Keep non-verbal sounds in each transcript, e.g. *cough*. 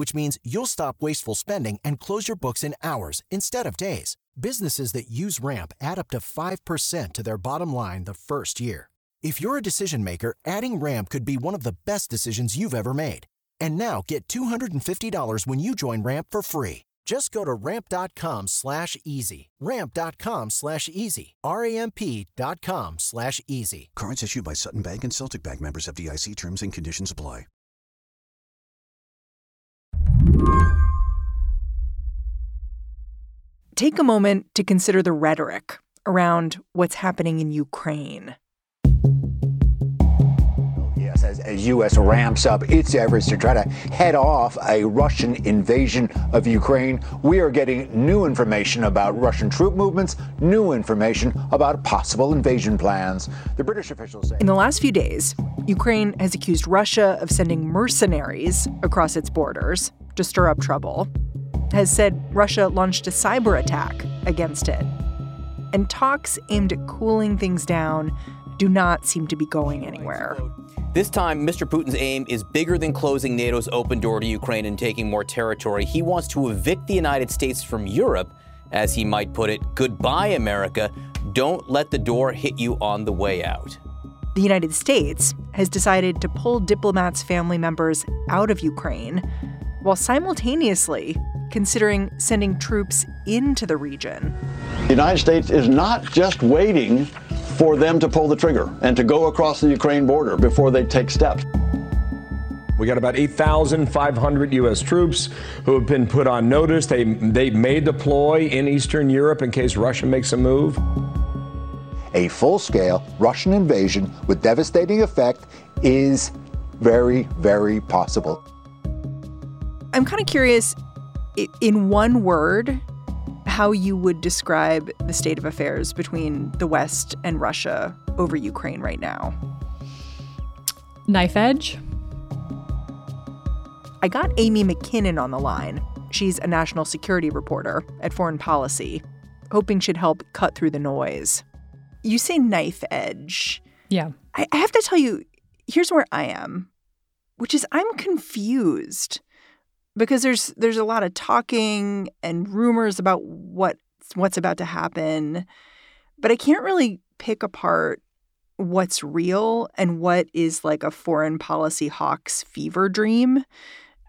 which means you'll stop wasteful spending and close your books in hours instead of days. Businesses that use Ramp add up to 5% to their bottom line the first year. If you're a decision maker, adding Ramp could be one of the best decisions you've ever made. And now get $250 when you join Ramp for free. Just go to ramp.com slash easy. Ramp.com slash easy. R-A-M-P.com slash easy. Cards issued by Sutton Bank and Celtic Bank members FDIC terms and conditions apply. Take a moment to consider the rhetoric around what's happening in Ukraine. Yes, as, as U.S. ramps up its efforts to try to head off a Russian invasion of Ukraine, we are getting new information about Russian troop movements, new information about possible invasion plans. The British officials say. In the last few days, Ukraine has accused Russia of sending mercenaries across its borders to stir up trouble, has said Russia launched a cyber attack against it. And talks aimed at cooling things down do not seem to be going anywhere. This time, Mr. Putin's aim is bigger than closing NATO's open door to Ukraine and taking more territory. He wants to evict the United States from Europe, as he might put it. Goodbye, America. Don't let the door hit you on the way out. The United States has decided to pull diplomats' family members out of Ukraine while simultaneously considering sending troops into the region. The United States is not just waiting for them to pull the trigger and to go across the Ukraine border before they take steps. We got about 8,500 U.S. troops who have been put on notice. They, they may deploy in Eastern Europe in case Russia makes a move. A full scale Russian invasion with devastating effect is very, very possible. I'm kind of curious, in one word, how you would describe the state of affairs between the West and Russia over Ukraine right now. Knife edge. I got Amy Mackinnon on the line. She's a national security reporter at Foreign Policy, hoping she'd help cut through the noise. You say knife edge. Yeah. I, I have to tell you, here's where I am, which is I'm confused because there's there's a lot of talking and rumors about what what's about to happen, but I can't really pick apart what's real and what is like a foreign policy hawk's fever dream.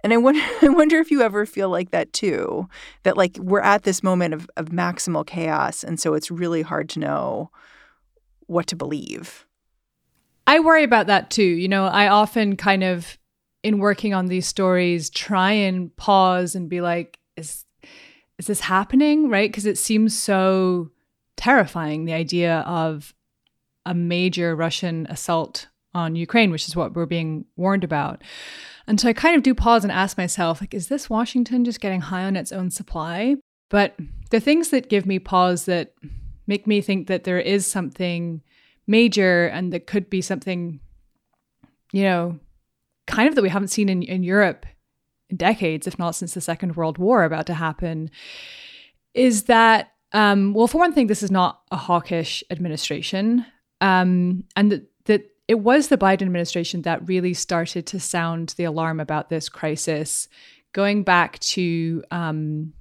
And I wonder, *laughs* I wonder if you ever feel like that too. That like we're at this moment of, of maximal chaos, and so it's really hard to know what to believe. I worry about that too. You know, I often kind of in working on these stories try and pause and be like is is this happening? Right? Because it seems so terrifying the idea of a major russian assault on ukraine which is what we're being warned about. And so i kind of do pause and ask myself like is this washington just getting high on its own supply? But the things that give me pause that make me think that there is something major and that could be something you know kind of that we haven't seen in, in Europe in decades, if not since the Second World War about to happen, is that, um, well, for one thing, this is not a hawkish administration. Um, and that, that it was the Biden administration that really started to sound the alarm about this crisis, going back to um,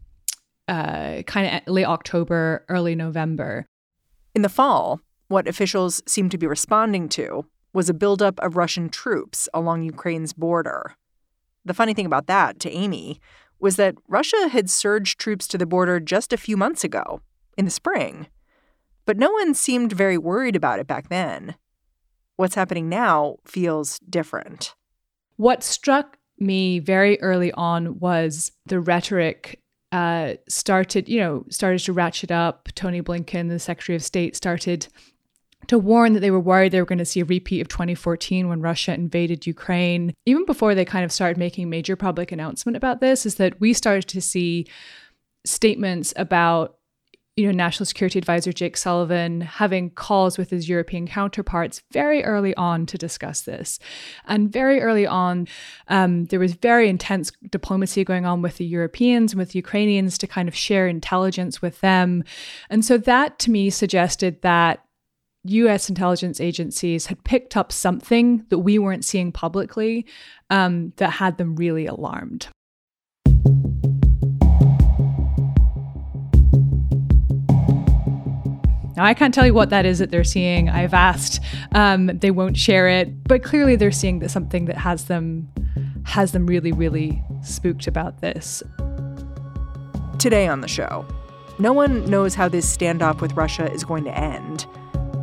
uh, kind of late October, early November. In the fall, what officials seem to be responding to was a buildup of Russian troops along Ukraine's border. The funny thing about that, to Amy, was that Russia had surged troops to the border just a few months ago, in the spring. But no one seemed very worried about it back then. What's happening now feels different. What struck me very early on was the rhetoric uh, started, you know, started to ratchet up. Tony Blinken, the Secretary of State, started to warn that they were worried they were going to see a repeat of 2014 when Russia invaded Ukraine. Even before they kind of started making major public announcement about this, is that we started to see statements about you know, National Security Advisor Jake Sullivan having calls with his European counterparts very early on to discuss this. And very early on, um, there was very intense diplomacy going on with the Europeans and with Ukrainians to kind of share intelligence with them. And so that to me suggested that US intelligence agencies had picked up something that we weren't seeing publicly um, that had them really alarmed. Now, I can't tell you what that is that they're seeing. I've asked. Um, they won't share it, but clearly they're seeing that something that has them has them really, really spooked about this. Today on the show, no one knows how this standoff with Russia is going to end.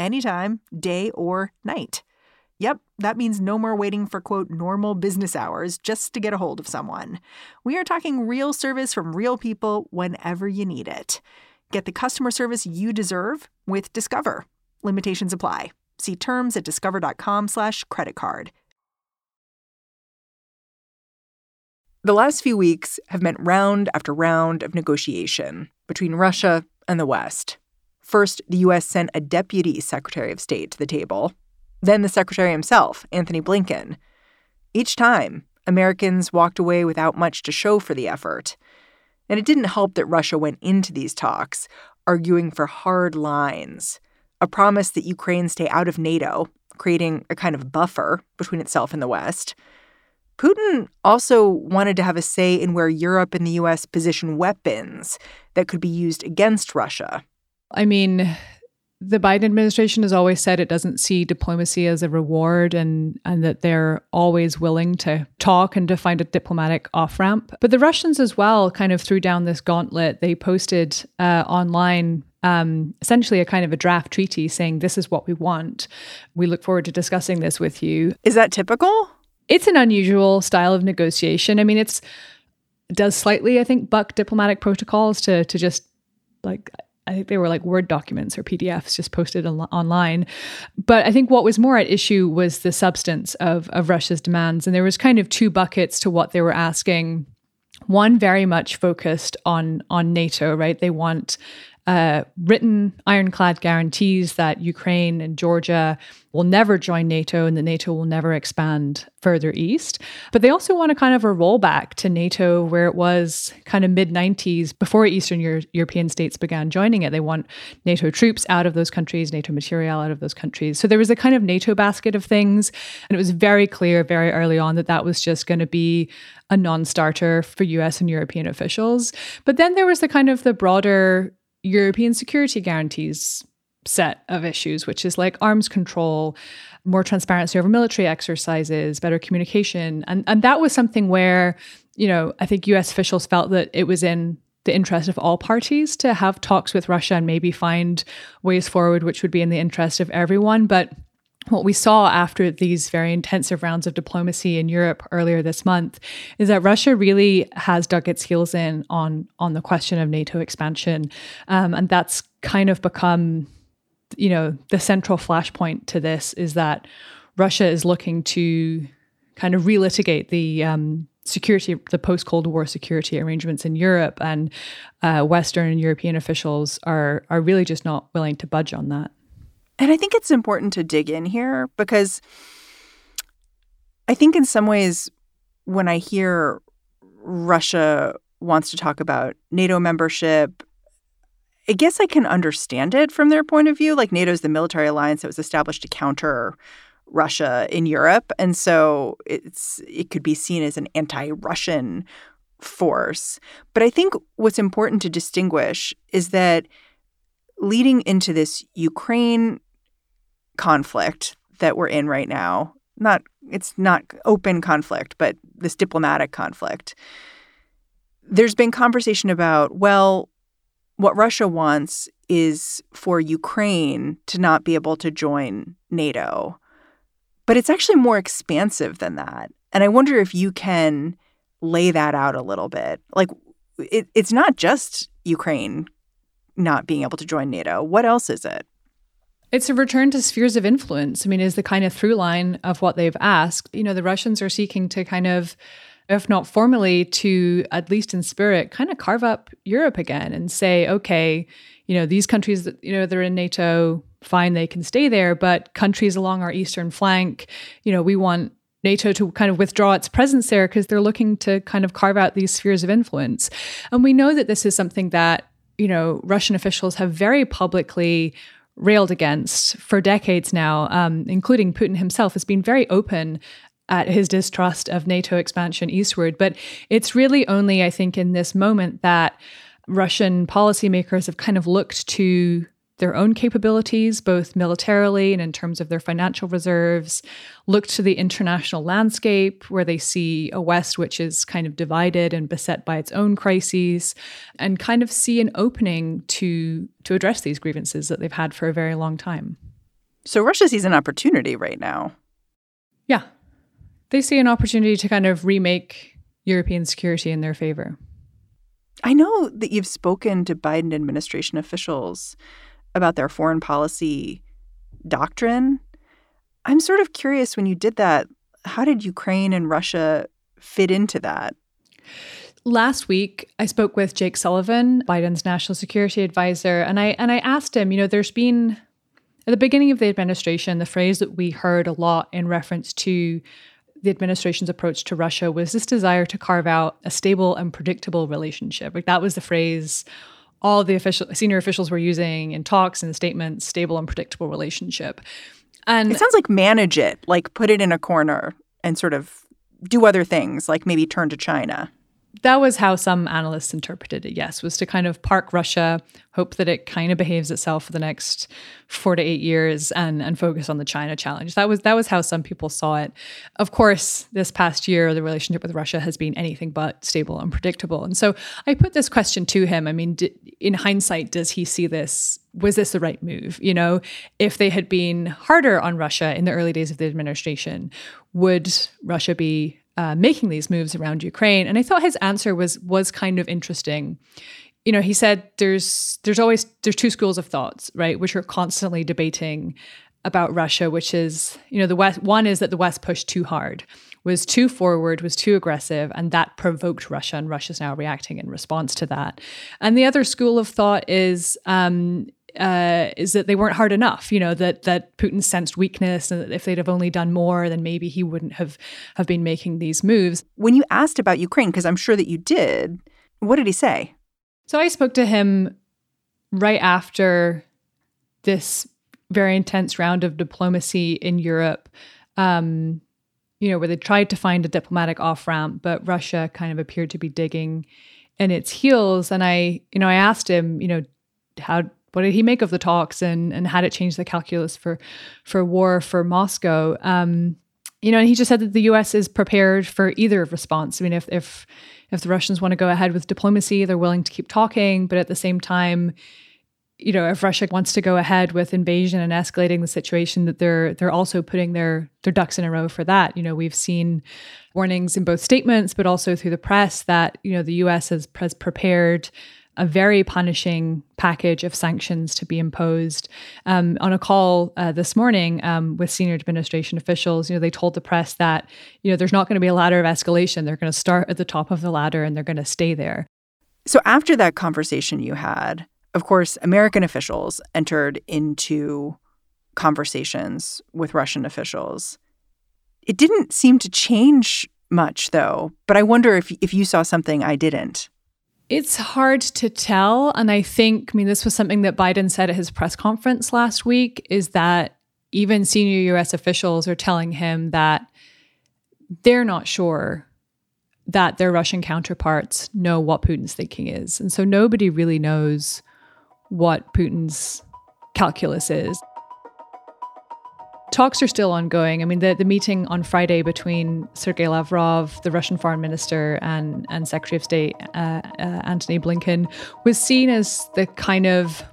anytime, day or night. Yep, that means no more waiting for quote normal business hours just to get a hold of someone. We are talking real service from real people whenever you need it. Get the customer service you deserve with Discover. Limitations apply. See terms at discover.com/slash credit card. The last few weeks have meant round after round of negotiation between Russia and the West. First, the U.S. sent a deputy secretary of state to the table, then the secretary himself, Antony Blinken. Each time, Americans walked away without much to show for the effort. And it didn't help that Russia went into these talks arguing for hard lines, a promise that Ukraine stay out of NATO, creating a kind of buffer between itself and the West. Putin also wanted to have a say in where Europe and the US position weapons that could be used against Russia. I mean, the Biden administration has always said it doesn't see diplomacy as a reward and and that they're always willing to talk and to find a diplomatic off ramp. But the Russians as well kind of threw down this gauntlet. They posted uh, online um, essentially a kind of a draft treaty saying this is what we want. We look forward to discussing this with you. Is that typical? It's an unusual style of negotiation. I mean, it's does slightly, I think, buck diplomatic protocols to to just like I think they were like Word documents or PDFs just posted on- online. But I think what was more at issue was the substance of, of Russia's demands. And there was kind of two buckets to what they were asking. One very much focused on on NATO, right? They want uh, written ironclad guarantees that Ukraine and Georgia will never join NATO and that NATO will never expand further east. But they also want a kind of a rollback to NATO where it was kind of mid 90s before Eastern Euro- European states began joining it. They want NATO troops out of those countries, NATO material out of those countries. So there was a kind of NATO basket of things. And it was very clear very early on that that was just going to be a non starter for US and European officials. But then there was the kind of the broader European security guarantees set of issues, which is like arms control, more transparency over military exercises, better communication. And and that was something where, you know, I think US officials felt that it was in the interest of all parties to have talks with Russia and maybe find ways forward which would be in the interest of everyone. But what we saw after these very intensive rounds of diplomacy in Europe earlier this month is that Russia really has dug its heels in on on the question of NATO expansion, um, and that's kind of become, you know, the central flashpoint to this is that Russia is looking to kind of relitigate the um, security, the post Cold War security arrangements in Europe, and uh, Western and European officials are are really just not willing to budge on that. And I think it's important to dig in here because I think in some ways, when I hear Russia wants to talk about NATO membership, I guess I can understand it from their point of view. Like NATO is the military alliance that was established to counter Russia in Europe, and so it's it could be seen as an anti-Russian force. But I think what's important to distinguish is that leading into this Ukraine conflict that we're in right now, not it's not open conflict, but this diplomatic conflict. There's been conversation about, well, what Russia wants is for Ukraine to not be able to join NATO. But it's actually more expansive than that. And I wonder if you can lay that out a little bit. Like, it, it's not just Ukraine not being able to join NATO. What else is it? It's a return to spheres of influence. I mean, is the kind of through line of what they've asked. You know, the Russians are seeking to kind of, if not formally, to at least in spirit, kind of carve up Europe again and say, okay, you know, these countries that, you know, they're in NATO, fine, they can stay there, but countries along our eastern flank, you know, we want NATO to kind of withdraw its presence there because they're looking to kind of carve out these spheres of influence. And we know that this is something that, you know, Russian officials have very publicly railed against for decades now, um, including Putin himself, has been very open at his distrust of NATO expansion eastward. But it's really only, I think, in this moment that Russian policymakers have kind of looked to their own capabilities, both militarily and in terms of their financial reserves, look to the international landscape where they see a West which is kind of divided and beset by its own crises, and kind of see an opening to, to address these grievances that they've had for a very long time. So Russia sees an opportunity right now. Yeah. They see an opportunity to kind of remake European security in their favor. I know that you've spoken to Biden administration officials about their foreign policy doctrine. I'm sort of curious when you did that, how did Ukraine and Russia fit into that? Last week, I spoke with Jake Sullivan, Biden's national security advisor, and I and I asked him, you know, there's been at the beginning of the administration, the phrase that we heard a lot in reference to the administration's approach to Russia was this desire to carve out a stable and predictable relationship. Like that was the phrase all the official senior officials were using in talks and statements stable and predictable relationship. And it sounds like manage it like put it in a corner and sort of do other things like maybe turn to china that was how some analysts interpreted it yes was to kind of park russia hope that it kind of behaves itself for the next four to eight years and and focus on the china challenge. That was that was how some people saw it. Of course this past year the relationship with russia has been anything but stable and predictable. And so i put this question to him. I mean in hindsight does he see this was this the right move? You know if they had been harder on russia in the early days of the administration would russia be uh, making these moves around Ukraine. And I thought his answer was was kind of interesting. You know, he said there's there's always there's two schools of thoughts, right, which are constantly debating about Russia, which is, you know, the West one is that the West pushed too hard, was too forward, was too aggressive, and that provoked Russia, and Russia's now reacting in response to that. And the other school of thought is um, uh, is that they weren't hard enough. You know that that Putin sensed weakness, and that if they'd have only done more, then maybe he wouldn't have have been making these moves. When you asked about Ukraine, because I'm sure that you did, what did he say? So I spoke to him right after this very intense round of diplomacy in Europe. Um, you know, where they tried to find a diplomatic off ramp, but Russia kind of appeared to be digging in its heels. And I, you know, I asked him, you know, how what did he make of the talks and and had it changed the calculus for for war for Moscow? Um, you know, and he just said that the U.S. is prepared for either response. I mean, if if if the Russians want to go ahead with diplomacy, they're willing to keep talking, but at the same time, you know, if Russia wants to go ahead with invasion and escalating the situation, that they're they're also putting their their ducks in a row for that. You know, we've seen warnings in both statements, but also through the press that you know the U.S. has, has prepared a very punishing package of sanctions to be imposed. Um, on a call uh, this morning um, with senior administration officials, you know, they told the press that you know there's not going to be a ladder of escalation. They're going to start at the top of the ladder and they're going to stay there. So after that conversation you had, of course, American officials entered into conversations with Russian officials. It didn't seem to change much, though. But I wonder if if you saw something I didn't. It's hard to tell. And I think, I mean, this was something that Biden said at his press conference last week is that even senior US officials are telling him that they're not sure that their Russian counterparts know what Putin's thinking is. And so nobody really knows what Putin's calculus is. Talks are still ongoing. I mean, the, the meeting on Friday between Sergei Lavrov, the Russian foreign minister, and, and Secretary of State uh, uh, Antony Blinken was seen as the kind of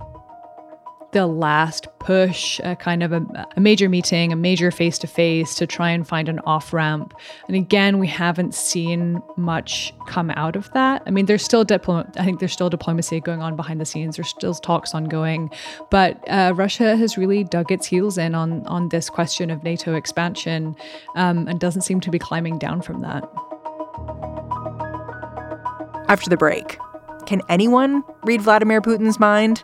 the last push, a kind of a, a major meeting, a major face to face to try and find an off ramp. And again, we haven't seen much come out of that. I mean, there's still diplo- I think there's still diplomacy going on behind the scenes. There's still talks ongoing, but uh, Russia has really dug its heels in on on this question of NATO expansion, um, and doesn't seem to be climbing down from that. After the break, can anyone read Vladimir Putin's mind?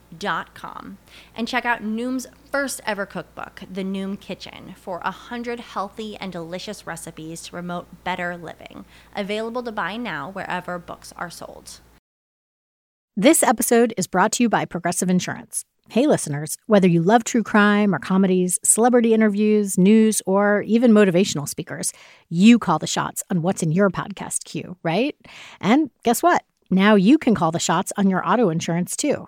dot com and check out Noom's first ever cookbook, The Noom Kitchen, for a hundred healthy and delicious recipes to promote better living. Available to buy now wherever books are sold. This episode is brought to you by Progressive Insurance. Hey, listeners, whether you love true crime or comedies, celebrity interviews, news, or even motivational speakers, you call the shots on what's in your podcast queue, right? And guess what? Now you can call the shots on your auto insurance too.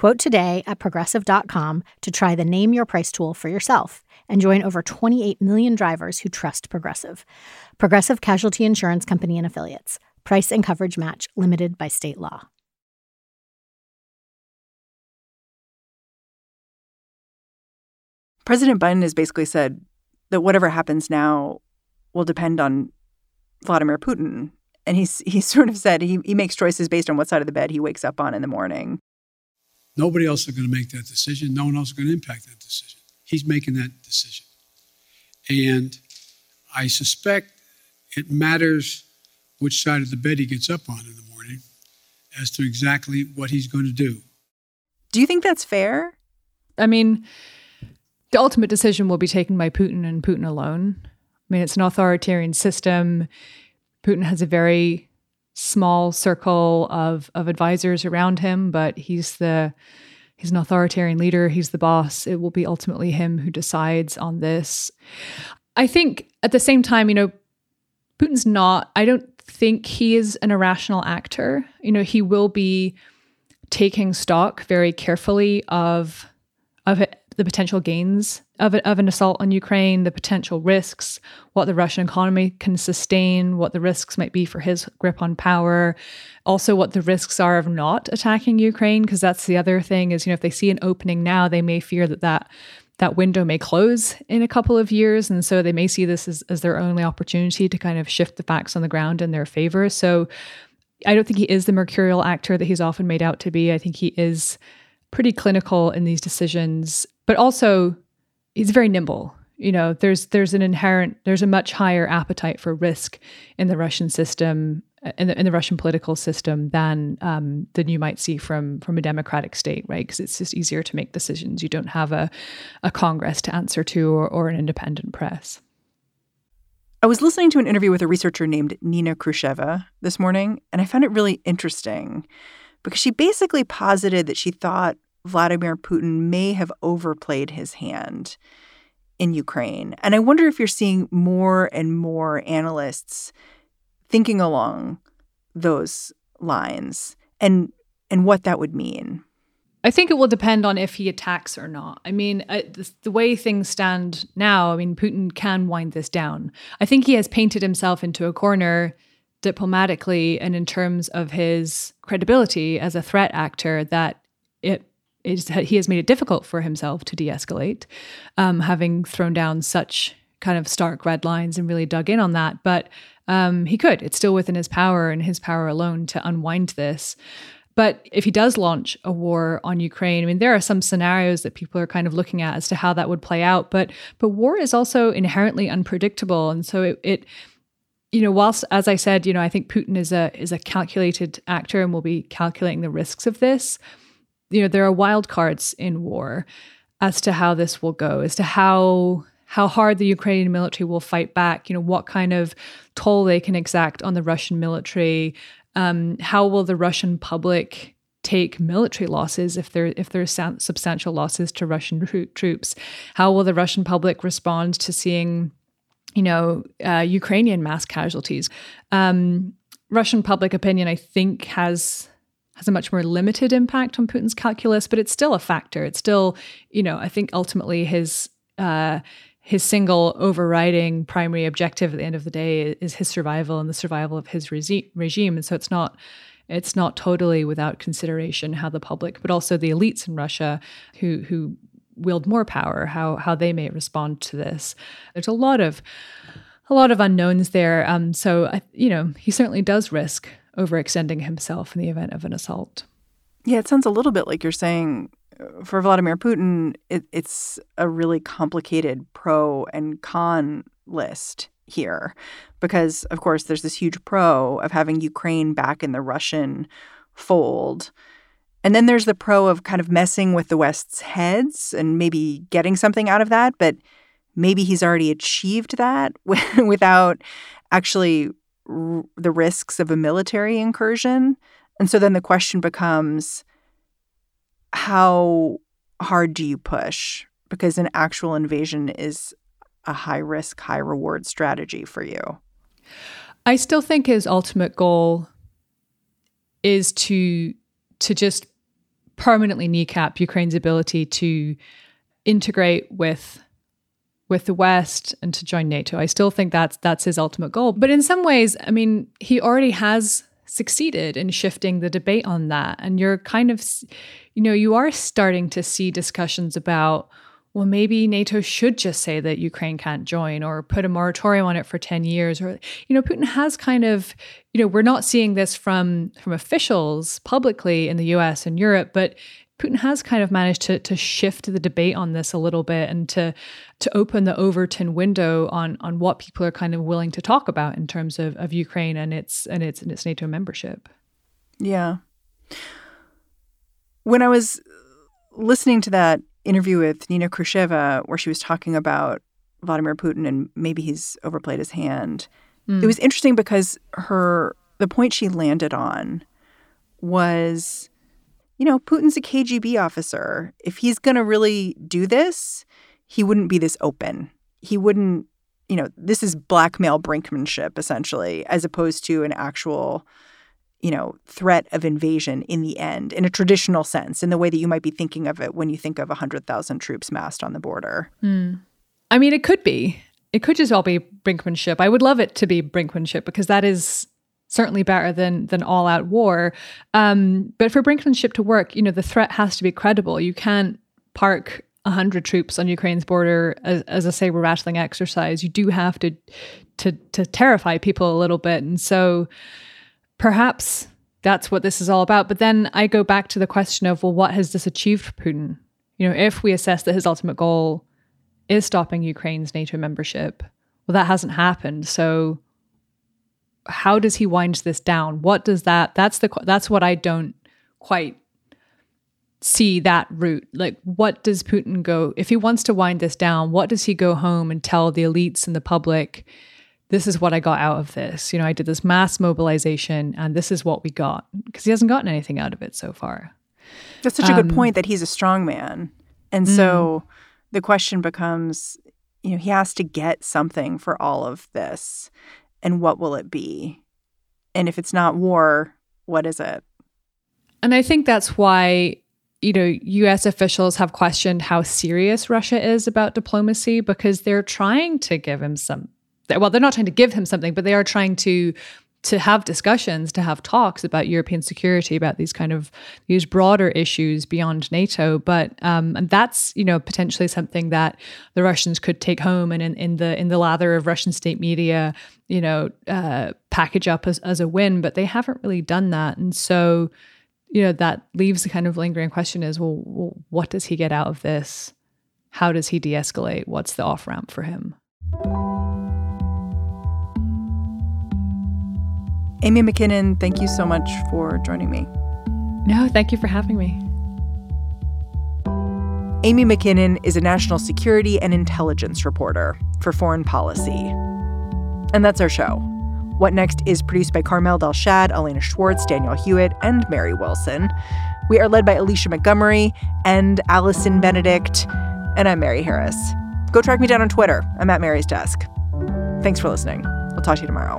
Quote today at progressive.com to try the Name Your Price tool for yourself and join over 28 million drivers who trust Progressive. Progressive Casualty Insurance Company and Affiliates. Price and coverage match limited by state law. President Biden has basically said that whatever happens now will depend on Vladimir Putin. And he's he's *laughs* sort of said he, he makes choices based on what side of the bed he wakes up on in the morning. Nobody else is going to make that decision. No one else is going to impact that decision. He's making that decision. And I suspect it matters which side of the bed he gets up on in the morning as to exactly what he's going to do. Do you think that's fair? I mean, the ultimate decision will be taken by Putin and Putin alone. I mean, it's an authoritarian system. Putin has a very small circle of of advisors around him, but he's the he's an authoritarian leader, he's the boss. It will be ultimately him who decides on this. I think at the same time, you know, Putin's not I don't think he is an irrational actor. You know, he will be taking stock very carefully of of the potential gains of, of an assault on Ukraine, the potential risks, what the Russian economy can sustain, what the risks might be for his grip on power, also what the risks are of not attacking Ukraine, because that's the other thing is, you know, if they see an opening now, they may fear that that that window may close in a couple of years. And so they may see this as, as their only opportunity to kind of shift the facts on the ground in their favor. So I don't think he is the mercurial actor that he's often made out to be. I think he is pretty clinical in these decisions, but also he's very nimble. You know, there's there's an inherent there's a much higher appetite for risk in the Russian system in the, in the Russian political system than um, than you might see from from a democratic state, right? Because it's just easier to make decisions. You don't have a a Congress to answer to or, or an independent press. I was listening to an interview with a researcher named Nina Khrushcheva this morning, and I found it really interesting because she basically posited that she thought Vladimir Putin may have overplayed his hand in Ukraine. And I wonder if you're seeing more and more analysts thinking along those lines and and what that would mean. I think it will depend on if he attacks or not. I mean, uh, the, the, way things stand now, I mean, Putin can wind this down. I think he has painted himself into a corner diplomatically and in terms of his credibility as a threat actor that is he has made it difficult for himself to de-escalate, um, having thrown down such kind of stark red lines and really dug in on that. But um, he could. It's still within his power and his power alone to unwind this. But if he does launch a war on Ukraine, I mean, there are some scenarios that people are kind of looking at as to how that would play out. But but war is also inherently unpredictable, and so it, it you know, whilst as I said, you know, I think Putin is a is a calculated actor and will be calculating the risks of this. You know, there are wild cards in war as to how this will go, as to how how hard the Ukrainian military will fight back, you know, what kind of toll they can exact on the Russian military, um, how will the Russian public take military losses if there if there's substantial losses to Russian troops? How will the Russian public respond to seeing, you know, uh, Ukrainian mass casualties? Um, Russian public opinion, I think, has has a much more limited impact on Putin's calculus, but it's still a factor. It's still, you know, I think ultimately his uh, his single overriding primary objective at the end of the day is his survival and the survival of his regime. And so it's not it's not totally without consideration how the public, but also the elites in Russia who who wield more power, how how they may respond to this. There's a lot of a lot of unknowns there. Um, so I, you know, he certainly does risk overextending himself in the event of an assault. Yeah, it sounds a little bit like you're saying uh, for Vladimir Putin, it, it's a really complicated pro and con list here because, of course, there's this huge pro of having Ukraine back in the Russian fold. And then there's the pro of kind of messing with the West's heads and maybe getting something out of that. But maybe he's already achieved that *laughs* without actually r- the risks of a military incursion. And so then the question becomes how hard do you push? Because an actual invasion is a high risk, high reward strategy for you. I still think his ultimate goal is to to just permanently kneecap Ukraine's ability to integrate with with the West and to join NATO. I still think that's that's his ultimate goal. But in some ways, I mean, he already has succeeded in shifting the debate on that. And you're kind of, you know, you are starting to see discussions about, well, maybe NATO should just say that Ukraine can't join or put a moratorium on it for 10 years. Or, you know, Putin has kind of, you know, we're not seeing this from from officials publicly in the US and Europe, but Putin has kind of managed to to shift the debate on this a little bit and to to open the Overton window on on what people are kind of willing to talk about in terms of, of Ukraine and its and its and its NATO membership. Yeah. When I was listening to that interview with Nina Khrushcheva, where she was talking about Vladimir Putin and maybe he's overplayed his hand, mm. it was interesting because her the point she landed on was you know, Putin's a KGB officer. If he's going to really do this, he wouldn't be this open. He wouldn't, you know, this is blackmail brinkmanship essentially, as opposed to an actual, you know, threat of invasion in the end, in a traditional sense, in the way that you might be thinking of it when you think of 100,000 troops massed on the border. Mm. I mean, it could be. It could just all be brinkmanship. I would love it to be brinkmanship because that is certainly better than than all out war. Um, but for brinkmanship to work, you know, the threat has to be credible. You can't park 100 troops on Ukraine's border as, as a saber rattling exercise. You do have to to to terrify people a little bit, and so perhaps that's what this is all about. But then I go back to the question of well, what has this achieved for Putin? You know, if we assess that his ultimate goal is stopping Ukraine's NATO membership. Well, that hasn't happened. So how does he wind this down? What does that that's the that's what I don't quite see that route. Like what does Putin go if he wants to wind this down, what does he go home and tell the elites and the public this is what I got out of this. You know, I did this mass mobilization and this is what we got because he hasn't gotten anything out of it so far. That's such a good um, point that he's a strong man. And mm. so the question becomes, you know, he has to get something for all of this. And what will it be? And if it's not war, what is it? And I think that's why, you know, US officials have questioned how serious Russia is about diplomacy because they're trying to give him some well, they're not trying to give him something, but they are trying to to have discussions, to have talks about European security, about these kind of these broader issues beyond NATO. But um, and that's you know potentially something that the Russians could take home and in, in the in the lather of Russian state media, you know, uh, package up as, as a win. But they haven't really done that, and so you know that leaves the kind of lingering question: is well, well what does he get out of this? How does he de-escalate? What's the off ramp for him? Amy Mackinnon, thank you so much for joining me. No, thank you for having me. Amy Mackinnon is a national security and intelligence reporter for foreign policy. And that's our show. What Next is produced by Carmel Delshad, Elena Schwartz, Danielle Hewitt, and Mary Wilson. We are led by Alicia Montgomery and Allison Benedikt. And I'm Mary Harris. Go track me down on Twitter. I'm at Mary's Desk. Thanks for listening. I'll talk to you tomorrow.